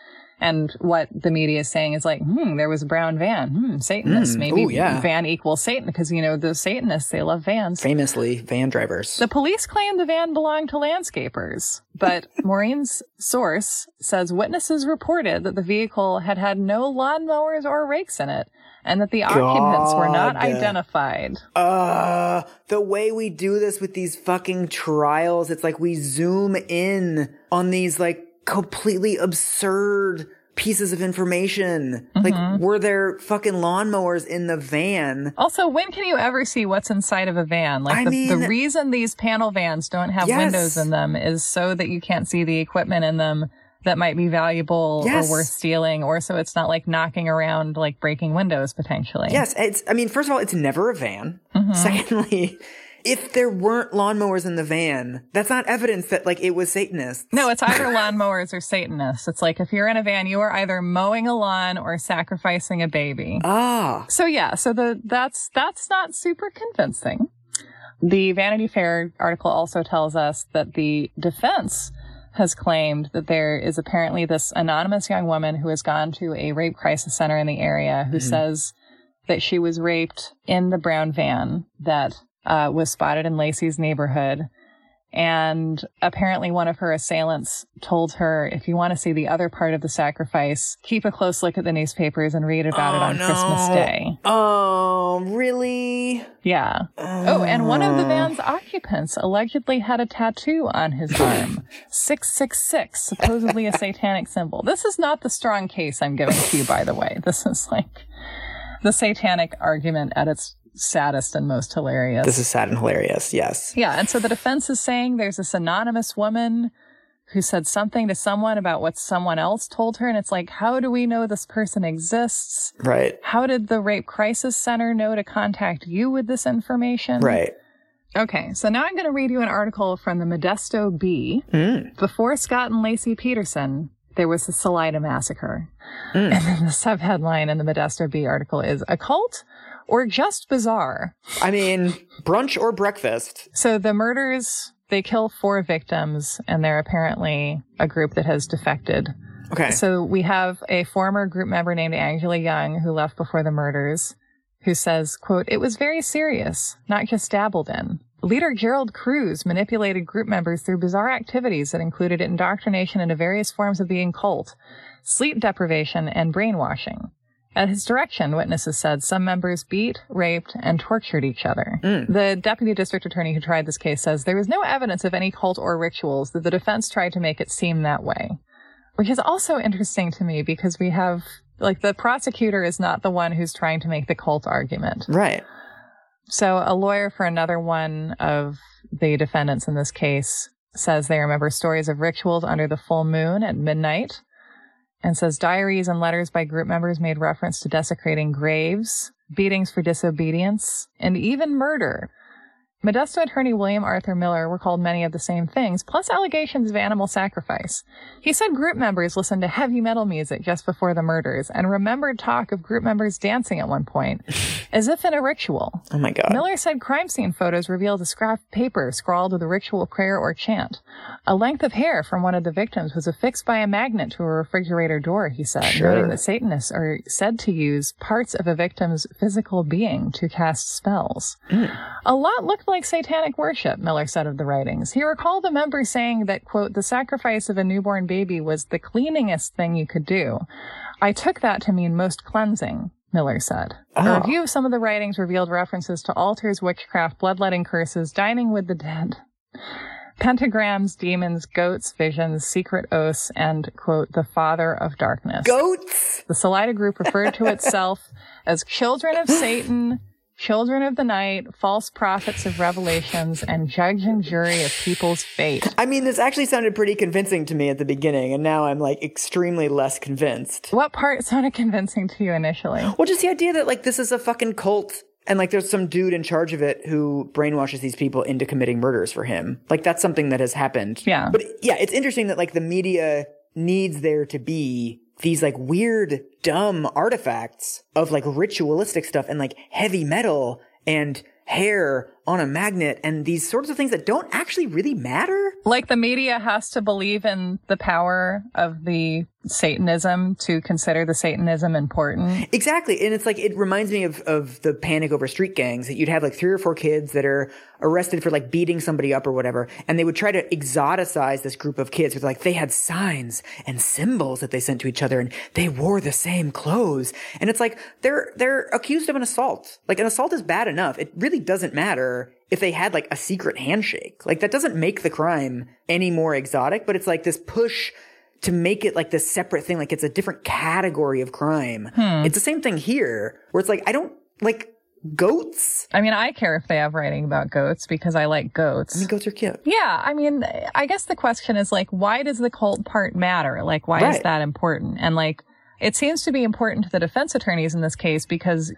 And what the media is saying is like, hmm, there was a brown van. Hmm, Satanist. Maybe Ooh, yeah. van equals Satan because, you know, the Satanists, they love vans. Famously, van drivers. The police claim the van belonged to landscapers, but Maureen's source says witnesses reported that the vehicle had had no lawnmowers or rakes in it and that the occupants were not identified. Uh, the way we do this with these fucking trials, it's like we zoom in on these like completely absurd pieces of information. Like, were there fucking lawnmowers in the van? Also, when can you ever see what's inside of a van? Like the, mean- the reason these panel vans don't have Yes. windows in them is so that you can't see the equipment in them that might be valuable Yes. or worth stealing, or so it's not like knocking around, like breaking windows potentially. Yes, it's, I mean, first of all, it's never a van. Mm-hmm. Secondly, if there weren't lawnmowers in the van, that's not evidence that like it was Satanists. No, it's either lawnmowers or Satanists. It's like if you're in a van, you are either mowing a lawn or sacrificing a baby. Ah, So yeah, so the that's that's not super convincing. The Vanity Fair article also tells us that the defense has claimed that there is apparently this anonymous young woman who has gone to a rape crisis center in the area who says that she was raped in the brown van that uh, was spotted in Laci's neighborhood. And apparently one of her assailants told her, if you want to see the other part of the sacrifice, keep a close look at the newspapers and read about it Oh, on no. Christmas Day. oh, really? Yeah. Oh, and one of the uh. van's occupants allegedly had a tattoo on his arm. 666, supposedly a satanic symbol. This is not the strong case I'm giving to you, by the way. This is like the satanic argument at its saddest and most hilarious. This is sad and hilarious. Yes. Yeah, and so the defense is saying there's this anonymous woman who said something to someone about what someone else told her, and it's like, how do we know this person exists? Right. How did the Rape Crisis Center know to contact you with this information? Right. Okay, so now I'm going to read you an article from the Modesto Bee. Mm. Before Scott and Laci Peterson, there was the Salida massacre. Mm. And then the subheadline in the Modesto Bee article is a cult or just bizarre. I mean, brunch or breakfast. So the murders, they kill four victims, and they're apparently a group that has defected. Okay. So we have a former group member named Angela Young who left before the murders, who says, quote, it was very serious, not just dabbled in. Leader Gerald Cruz manipulated group members through bizarre activities that included indoctrination into various forms of the occult, sleep deprivation, and brainwashing. At his direction, witnesses said some members beat, raped, and tortured each other. Mm. The deputy district attorney who tried this case says there was no evidence of any cult or rituals that the defense tried to make it seem that way. Which is also interesting to me because we have, like, the prosecutor is not the one who's trying to make the cult argument. right. So a lawyer for another one of the defendants in this case says they remember stories of rituals under the full moon at midnight and says diaries and letters by group members made reference to desecrating graves, beatings for disobedience, and even murder. Modesto attorney William Arthur Miller recalled many of the same things, plus allegations of animal sacrifice. He said group members listened to heavy metal music just before the murders and remembered talk of group members dancing at one point, as if in a ritual. Oh my God. Miller said crime scene photos revealed a scrap of paper scrawled with a ritual prayer or chant. A length of hair from one of the victims was affixed by a magnet to a refrigerator door, he said, Sure. noting that Satanists are said to use parts of a victim's physical being to cast spells. Mm. A lot looked like satanic worship, Miller said of the writings. He recalled the member saying that, quote, the sacrifice of a newborn baby was the cleaningest thing you could do. I took that to mean most cleansing, Miller said. A Oh. review of some of the writings revealed references to altars, witchcraft, bloodletting curses, dining with the dead, pentagrams, demons, goats, visions, secret oaths, and, quote, the father of darkness. Goats. The Salida group referred to itself as children of Satan, children of the night, false prophets of revelations, and judge and jury of people's fate. I mean, this actually sounded pretty convincing to me at the beginning, and now I'm like extremely less convinced. What part sounded convincing to you initially? Well, just the idea that like this is a fucking cult and like there's some dude in charge of it who brainwashes these people into committing murders for him. Like that's something that has happened. Yeah. But yeah, it's interesting that like the media needs there to be these like weird, dumb artifacts of like ritualistic stuff and like heavy metal and hair on a magnet and these sorts of things that don't actually really matter. Like the media has to believe in the power of the Satanism to consider the Satanism important. Exactly. And it's like, it reminds me of, of the panic over street gangs that you'd have like three or four kids that are arrested for like beating somebody up or whatever. And they would try to exoticize this group of kids with like, they had signs and symbols that they sent to each other and they wore the same clothes. And it's like, they're, they're accused of an assault. Like an assault is bad enough. It really doesn't matter if they had like a secret handshake. Like that doesn't make the crime any more exotic, but it's like this push to make it like this separate thing, like it's a different category of crime. Hmm. It's the same thing here, where it's like, I don't like goats. I mean, I care if they have writing about goats because I like goats. I mean, goats are cute. Yeah, I mean, I guess the question is like, why does the cult part matter? Like, why is that important? And like, it seems to be important to the defense attorneys in this case because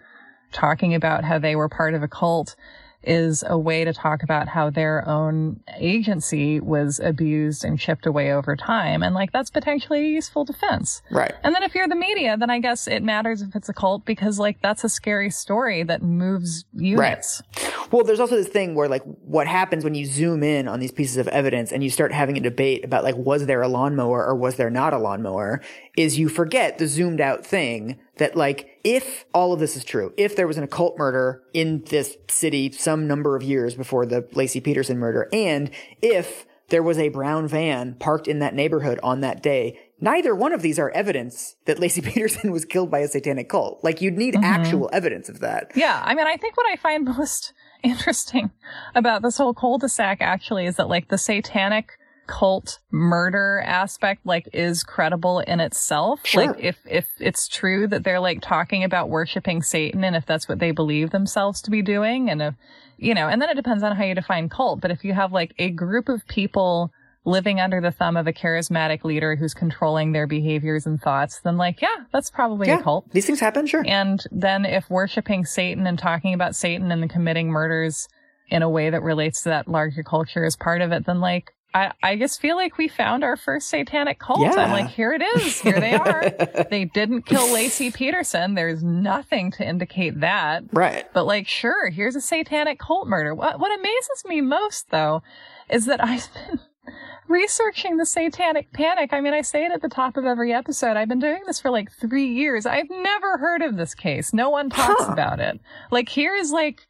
talking about how they were part of a cult is a way to talk about how their own agency was abused and chipped away over time. And like, that's potentially a useful defense. Right. And then if you're the media, then I guess it matters if it's a cult because like, that's a scary story that moves units. Right. Well, there's also this thing where like what happens when you zoom in on these pieces of evidence and you start having a debate about like was there a lawnmower or was there not a lawnmower is you forget the zoomed out thing that like if all of this is true, if there was an occult murder in this city some number of years before the Laci Peterson murder and if there was a brown van parked in that neighborhood on that day. Neither one of these are evidence that Laci Peterson was killed by a satanic cult. Like you'd need mm-hmm. actual evidence of that. Yeah, I mean, I think what I find most interesting about this whole cul-de-sac actually is that like the satanic cult murder aspect like is credible in itself. Sure. Like if if it's true that they're like talking about worshiping Satan and if that's what they believe themselves to be doing and if you know, and then it depends on how you define cult, but if you have like a group of people living under the thumb of a charismatic leader who's controlling their behaviors and thoughts, then like yeah, that's probably a cult. These things happen, sure. And then if worshiping Satan and talking about Satan and then committing murders in a way that relates to that larger culture is part of it, then like, I, I just feel like we found our first satanic cult. Yeah. I'm like, here it is. Here they are. they didn't kill Laci Peterson. There's nothing to indicate that. Right. But like, sure, here's a satanic cult murder. What, what amazes me most though is that I've been researching the satanic panic. I mean, I say it at the top of every episode. I've been doing this for like three years. I've never heard of this case. No one talks Huh. about it. Like, here is like,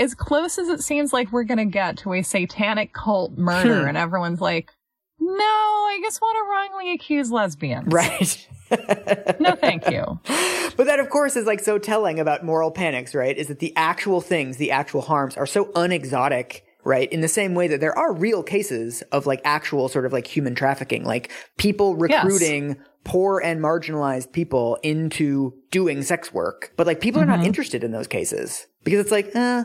as close as it seems like we're gonna get to a satanic cult murder, Hmm. and everyone's like, no, I just want to wrongly accuse lesbians. Right. No, thank you. But that, of course, is like so telling about moral panics, right? Is that the actual things, the actual harms are so unexotic, right? In the same way that there are real cases of like actual sort of like human trafficking, like people recruiting poor and marginalized people into doing sex work. But like people are not interested in those cases because it's like, uh,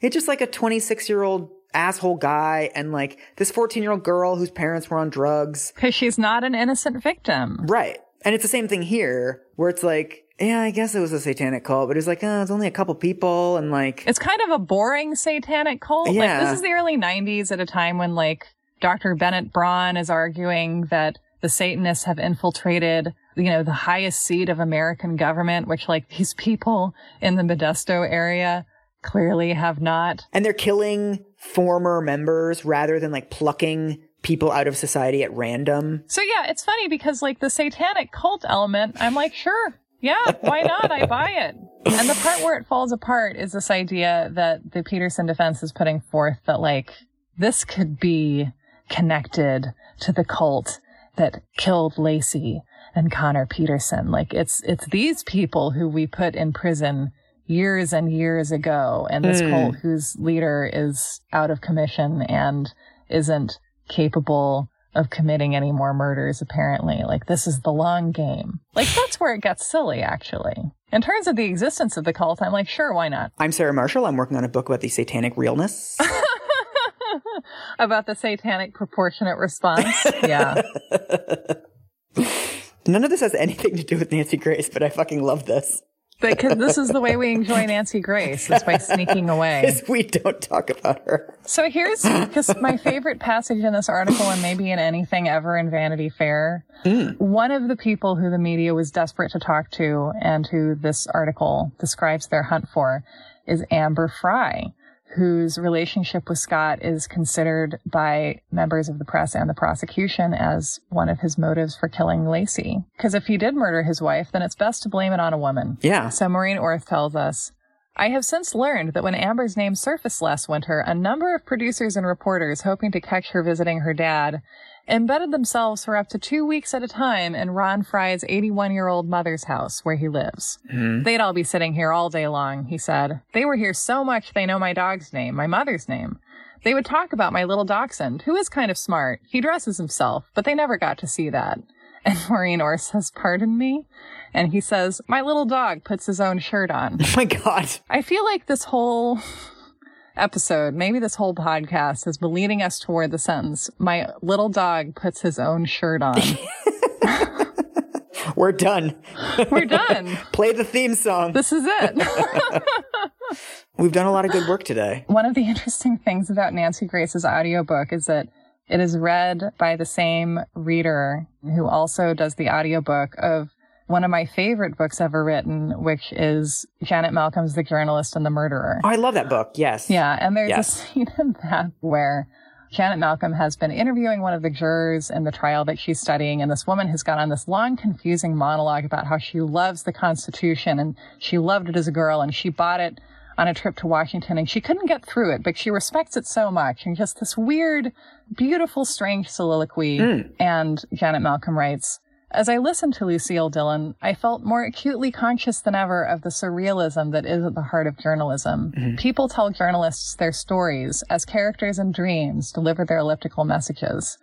it's just like a 26 year old asshole guy and like this 14 year old girl whose parents were on drugs Because she's not an innocent victim. Right. And it's the same thing here where it's like, yeah, I guess it was a satanic cult, but it was like, oh, it's only a couple people and like, It's kind of a boring satanic cult. Like Yeah. this is the early 90s at a time when like Dr. Bennett Braun is arguing that the Satanists have infiltrated, you know, the highest seat of American government, which like these people in the Modesto area clearly have not. and they're killing former members rather than like plucking people out of society at random. So yeah, it's funny because like the satanic cult element, I'm like, sure. Yeah, why not? I buy it. And the part where it falls apart is this idea that the Peterson defense is putting forth that like this could be connected to the cult that killed Laci and Conner Peterson. Like it's it's these people who we put in prison years and years ago and this Hmm. cult whose leader is out of commission and isn't capable of committing any more murders apparently like this is the long game like that's where it gets silly actually in terms of the existence of the cult i'm like sure why not I'm Sarah Marshall. I'm working on a book about the satanic realness. about the satanic proportionate response yeah None of this has anything to do with Nancy Grace, but I fucking love this. Because this is the way we enjoy nancy grace is by sneaking away. Because we don't talk about her. So here's because my favorite passage in this article, and maybe in anything ever in Vanity Fair, hmm. one of the people who the media was desperate to talk to and who this article describes their hunt for is Amber Frey, whose relationship with Scott is considered by members of the press and the prosecution as one of his motives for killing Laci. Because if he did murder his wife, then it's best to blame it on a woman. Yeah. So Maureen Orth tells us, I have since learned that when Amber's name surfaced last winter, a number of producers and reporters hoping to catch her visiting her dad embedded themselves for up to two weeks at a time in Ron Frey's 81 year old mother's house where he lives. Mm-hmm. They'd all be sitting here all day long, he said. They were here so much they know my dog's name, my mother's name. They would talk about my little dachshund, who is kind of smart. He dresses himself, but they never got to see that. And Maureen Orth says, pardon me? And he says, my little dog puts his own shirt on. Oh my God. I feel like this whole episode, maybe this whole podcast has been leading us toward the sentence, my little dog puts his own shirt on. We're done. We're done. Play the theme song. This is it. We've done a lot of good work today. One of the interesting things about Nancy Grace's audiobook is that it is read by the same reader who also does the audiobook of one of my favorite books ever written, which is Janet Malcolm's The Journalist and the Murderer. Oh, I love that book. Yes. Yeah, and there's Yes. a scene in that where Janet Malcolm has been interviewing one of the jurors in the trial that she's studying, and this woman has gone on this long, confusing monologue about how she loves the Constitution and she loved it as a girl and she bought it on a trip to Washington and she couldn't get through it, but she respects it so much and just this weird, beautiful, strange soliloquy. Hmm. And Janet Malcolm writes, as I listened to Lucille Dillon, I felt more acutely conscious than ever of the surrealism that is at the heart of journalism. Mm-hmm. People tell journalists their stories as characters in dreams deliver their elliptical messages.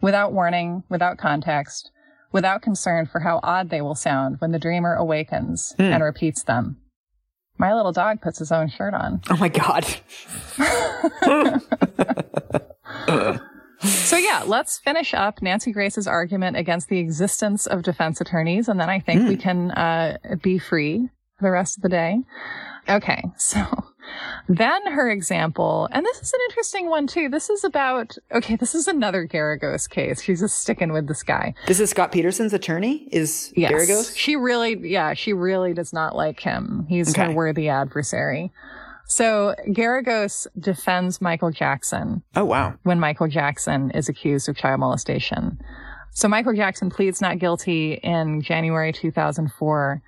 Without warning, without context, without concern for how odd they will sound when the dreamer awakens hmm. and repeats them. My little dog puts his own shirt on. Oh my God. So yeah, let's finish up Nancy Grace's argument against the existence of defense attorneys, and then I think we can uh, be free for the rest of the day. Okay, so then her example, and this is an interesting one too. This is about okay, this is another Geragos case. She's just sticking with this guy. This is Scott Peterson's attorney? Is Yes, Geragos? she really, yeah, she really does not like him. He's her Okay. worthy adversary. So Geragos defends Michael Jackson Oh, wow. when Michael Jackson is accused of child molestation. So Michael Jackson pleads not guilty in January 2004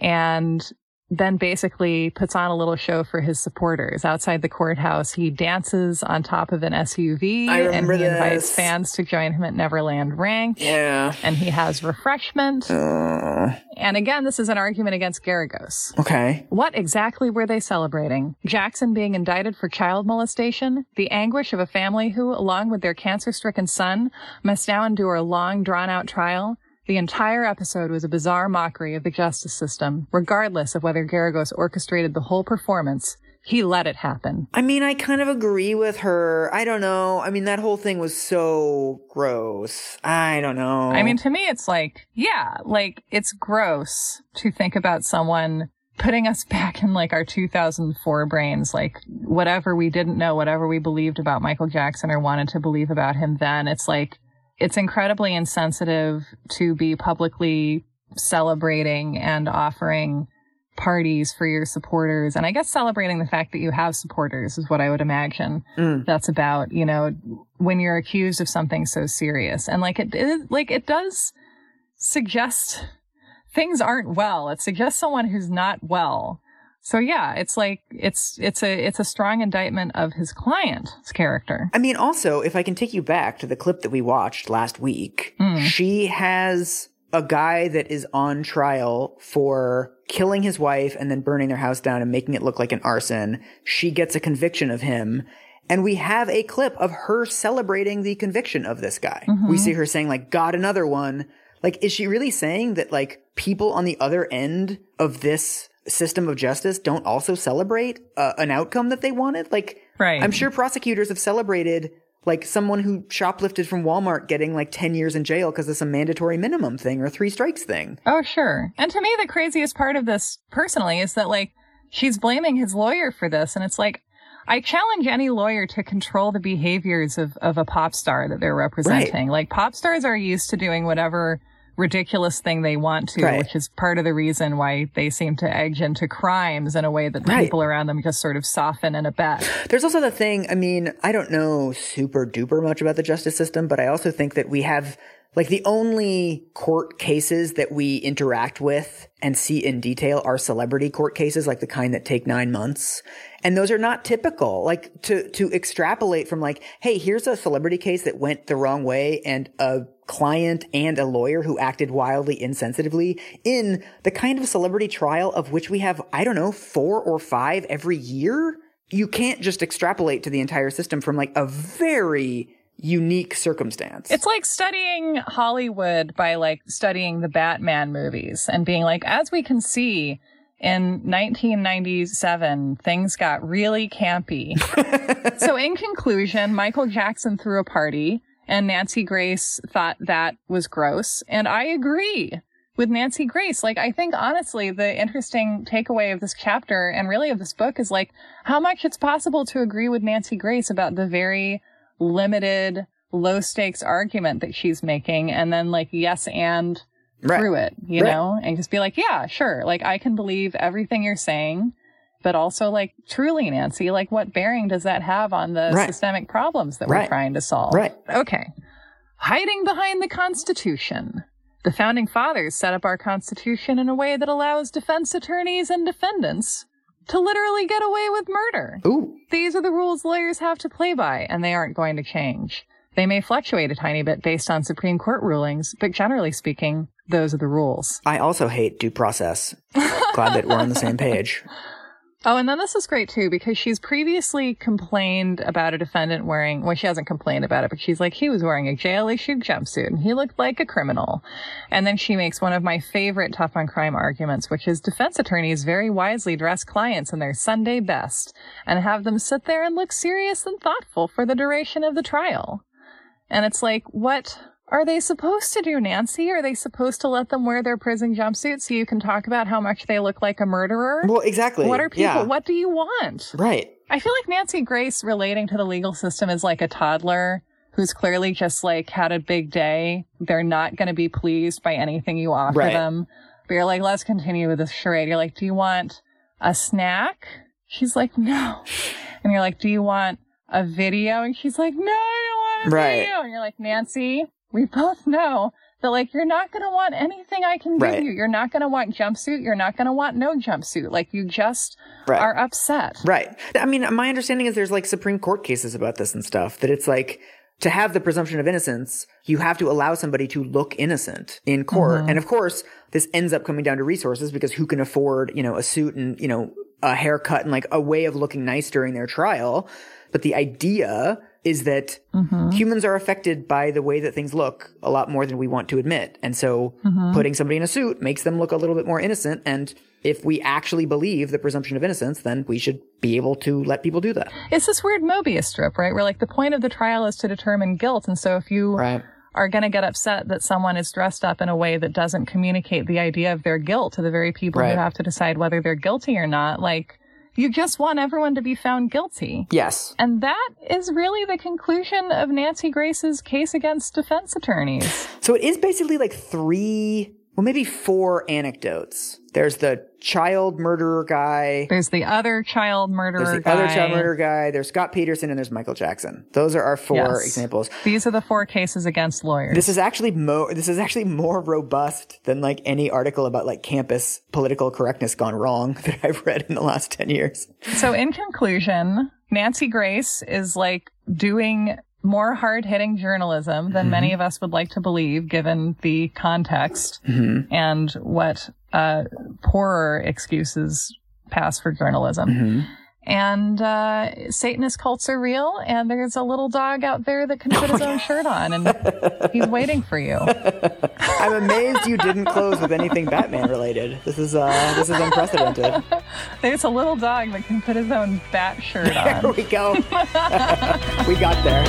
and then basically puts on a little show for his supporters. Outside the courthouse, he dances on top of an SUV and he invites fans to join him at Neverland Ranch. Yeah. And he has refreshment. Uh, And again, this is an argument against Geragos. okay. What exactly were they celebrating? Jackson being indicted for child molestation? The anguish of a family who, along with their cancer stricken son, must now endure a long, drawn out trial? The entire episode was a bizarre mockery of the justice system, regardless of whether Geragos orchestrated the whole performance he let it happen. I mean, I kind of agree with her. I don't know. I mean, that whole thing was so gross. I don't know. I mean, to me, it's like, yeah, like it's gross to think about someone putting us back in like our 2004 brains, like whatever we didn't know, whatever we believed about Michael Jackson or wanted to believe about him then. It's like, it's incredibly insensitive to be publicly celebrating and offering parties for your supporters. And I guess celebrating the fact that you have supporters is what I would imagine Mm. that's about, you know, when you're accused of something so serious. And like it, it like it does suggest things aren't well. It suggests someone who's not well. So yeah, it's like it's it's a it's a strong indictment of his client's character. I mean, also, if I can take you back to the clip that we watched last week, mm. she has a guy that is on trial for killing his wife and then burning their house down and making it look like an arson. She gets a conviction of him. And we have a clip of her celebrating the conviction of this guy. Mm-hmm. We see her saying like, got another one. Like, is she really saying that like people on the other end of this system of justice don't also celebrate uh, an outcome that they wanted? Like, Right. I'm sure prosecutors have celebrated like someone who shoplifted from Walmart getting like 10 years in jail because of some mandatory minimum thing or three strikes thing. Oh, sure. And to me, the craziest part of this personally is that like she's blaming his lawyer for this. And it's like, I challenge any lawyer to control the behaviors of, of a pop star that they're representing. Like pop stars are used to doing whatever ridiculous thing they want to, Right. which is part of the reason why they seem to edge into crimes in a way that the Right. people around them just sort of soften and abet. There's also the thing, I mean, I don't know super duper much about the justice system, but I also think that we have like the only court cases that we interact with and see in detail are celebrity court cases, like the kind that take nine months. And those are not typical. Like to, to extrapolate from like, hey, here's a celebrity case that went the wrong way and a client and a lawyer who acted wildly insensitively in the kind of celebrity trial of which we have, I don't know, four or five every year you can't just extrapolate to the entire system from like a very unique circumstance. It's like studying Hollywood by like studying the Batman movies and being like, as we can see in 1997, things got really campy. so in conclusion, Michael Jackson threw a party and Nancy Grace thought that was gross. And I agree with Nancy Grace. Like, I think honestly, the interesting takeaway of this chapter and really of this book is like how much it's possible to agree with Nancy Grace about the very limited, low stakes argument that she's making and then like yes and Right. through it, you Right. know, and just be like, yeah, sure. Like I can believe everything you're saying, but also like truly, Nancy, like what bearing does that have on the Right. systemic problems that we're trying to solve? Right. Okay. Hiding behind the Constitution. The founding fathers set up our Constitution in a way that allows defense attorneys and defendants to literally get away with murder. Ooh. These are the rules lawyers have to play by, and they aren't going to change. They may fluctuate a tiny bit based on Supreme Court rulings, but generally speaking, those are the rules. I also hate due process. Glad that we're on the same page. Oh, and then this is great too because she's previously complained about a defendant wearing, well, she hasn't complained about it, but she's like, he was wearing a jail issued jumpsuit and he looked like a criminal. And then she makes one of my favorite tough on crime arguments, which is defense attorneys very wisely dress clients in their Sunday best and have them sit there and look serious and thoughtful for the duration of the trial. And it's like, what are they supposed to do, Nancy? Are they supposed to let them wear their prison jumpsuit so you can talk about how much they look like a murderer? Well, exactly. What are people? Yeah. What do you want? Right. I feel like Nancy Grace relating to the legal system is like a toddler who's clearly just like had a big day. They're not going to be pleased by anything you offer Right. them. But you're like, let's continue with this charade. You're like, do you want a snack? She's like, no. And you're like, do you want a video? And she's like, no, I don't want a Right. video. And you're like, Nancy, we both know that like you're not going to want anything I can Right. give you. You're not going to want jumpsuit. You're not going to want no jumpsuit. Like you just Right. are upset. Right. I mean, my understanding is there's like Supreme Court cases about this and stuff that it's like to have the presumption of innocence, you have to allow somebody to look innocent in court. Mm-hmm. And of course, this ends up coming down to resources because who can afford, you know, a suit and, you know, a haircut and like a way of looking nice during their trial. But the idea is that mm-hmm. humans are affected by the way that things look a lot more than we want to admit. And so mm-hmm. putting somebody in a suit makes them look a little bit more innocent. And if we actually believe the presumption of innocence, then we should be able to let people do that. It's this weird Mobius strip, right? Where like the point of the trial is to determine guilt. And so if you Right. are going to get upset that someone is dressed up in a way that doesn't communicate the idea of their guilt to the very people Right. who have to decide whether they're guilty or not, like you just want everyone to be found guilty. Yes. And that is really the conclusion of Nancy Grace's case against defense attorneys. So it is basically like three, well, maybe four anecdotes. There's the child murderer guy. There's the other child murderer There's the guy. other child murderer guy. There's Scott Peterson and there's Michael Jackson. Those are our four Yes. examples. These are the four cases against lawyers. This is actually mo- this is actually more robust than like any article about like campus political correctness gone wrong that I've read in the last 10 years. So in conclusion, Nancy Grace is like doing more hard hitting journalism than many mm-hmm. of us would like to believe given the context mm-hmm. and what uh, poorer excuses pass for journalism. Mm-hmm. And uh, Satanist cults are real, and there's a little dog out there that can put his own shirt on, and he's waiting for you. I'm amazed you didn't close with anything Batman related. This is uh this is unprecedented. There's a little dog that can put his own bat shirt on. Here we go. we got there.